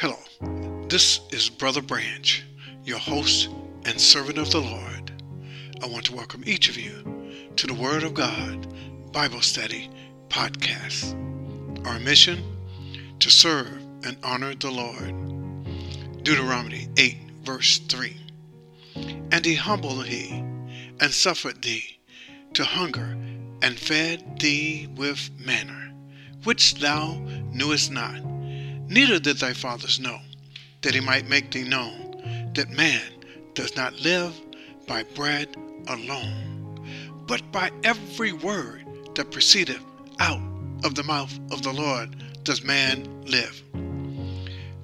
Hello, this is Brother Branch, your host and servant of the Lord. I want to welcome each of you to the Word of God Bible Study Podcast. Our mission to serve and honor the Lord. Deuteronomy 8, verse 3. And he humbled thee, and suffered thee to hunger, and fed thee with manna, which thou knewest not neither did thy fathers know, that he might make thee known that man does not live by bread alone, but by every word that proceedeth out of the mouth of the Lord does man live.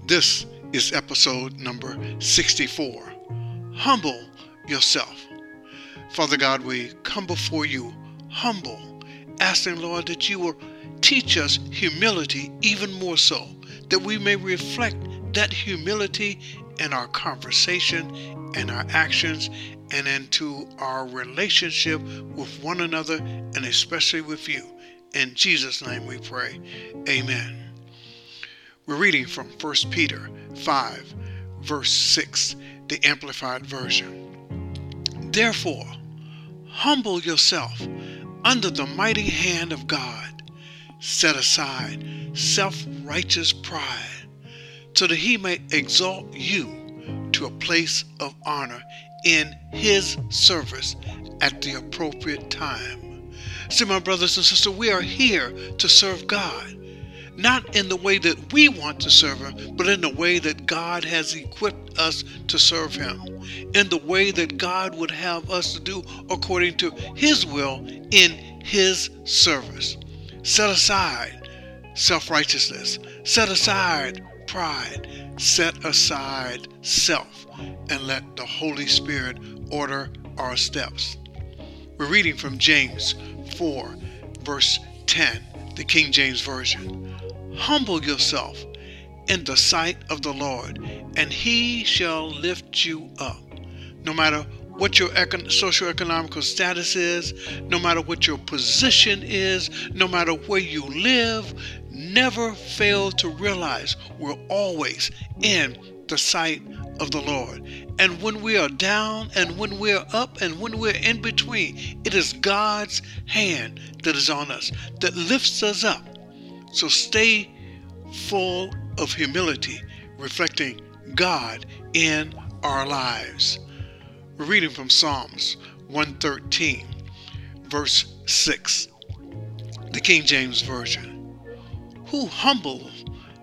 This is episode number 64. Humble yourself. Father God, we come before you humble, asking, Lord, that you will teach us humility even more so that we may reflect that humility in our conversation and our actions and into our relationship with one another and especially with you. In Jesus' name we pray. Amen. We're reading from 1 Peter 5, verse 6, the Amplified Version. Therefore, humble yourself under the mighty hand of God set aside self righteous pride, so that he may exalt you to a place of honor in his service at the appropriate time. See, my brothers and sisters, we are here to serve God. Not in the way that we want to serve Him, but in the way that God has equipped us to serve Him. In the way that God would have us to do according to His will in His service. Set aside self righteousness. Set aside pride. Set aside self and let the Holy Spirit order our steps. We're reading from James 4, verse 10, the King James Version. Humble yourself in the sight of the Lord, and he shall lift you up. No matter what your econ- socioeconomical status is, no matter what your position is, no matter where you live, never fail to realize we're always in the sight of the Lord. And when we are down and when we're up and when we're in between, it is God's hand that is on us, that lifts us up. So stay full of humility, reflecting God in our lives. We're reading from Psalms 113, verse 6, the King James Version. Who humbled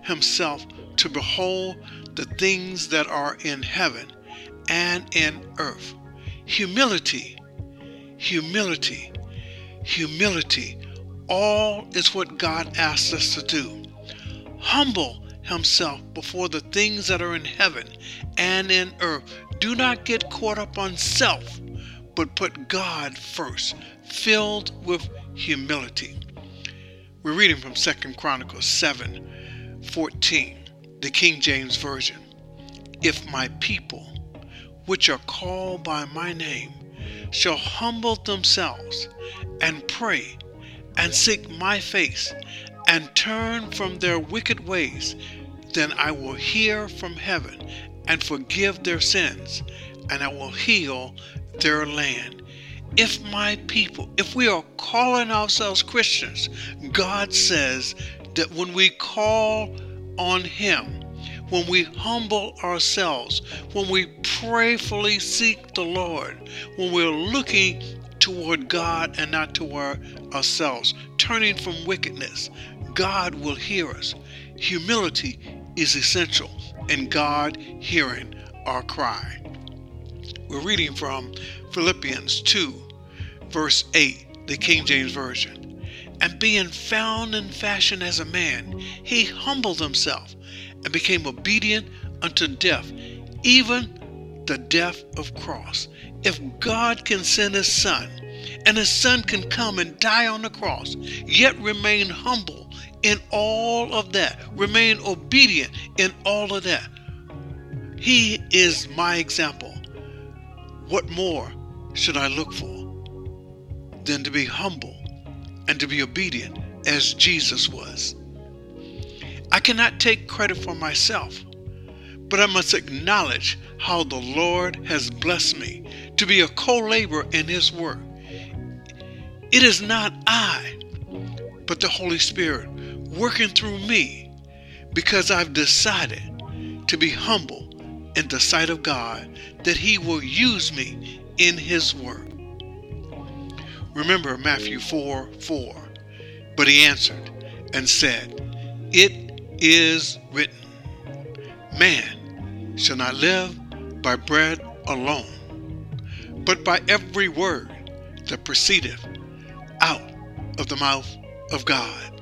himself to behold the things that are in heaven and in earth. Humility, humility, humility. All is what God asks us to do. Humble himself before the things that are in heaven and in earth. Do not get caught up on self, but put God first, filled with humility. We're reading from 2 Chronicles 7 14, the King James Version. If my people, which are called by my name, shall humble themselves and pray and seek my face and turn from their wicked ways, then I will hear from heaven and forgive their sins, and I will heal their land. If my people, if we are calling ourselves Christians, God says that when we call on Him, when we humble ourselves, when we prayerfully seek the Lord, when we're looking toward God and not toward ourselves, turning from wickedness, God will hear us. Humility is essential in God hearing our cry. We're reading from Philippians 2, verse 8, the King James Version. And being found in fashion as a man, he humbled himself and became obedient unto death, even the death of cross. If God can send his son, and his son can come and die on the cross, yet remain humble in all of that, remain obedient in all of that. He is my example. What more should I look for than to be humble and to be obedient as Jesus was? I cannot take credit for myself, but I must acknowledge how the Lord has blessed me to be a co laborer in His work. It is not I, but the Holy Spirit working through me because I've decided to be humble in the sight of God that He will use me in His work. Remember Matthew 4 4. But he answered and said, It is written, Man shall not live by bread alone, but by every word that proceedeth of the mouth of God.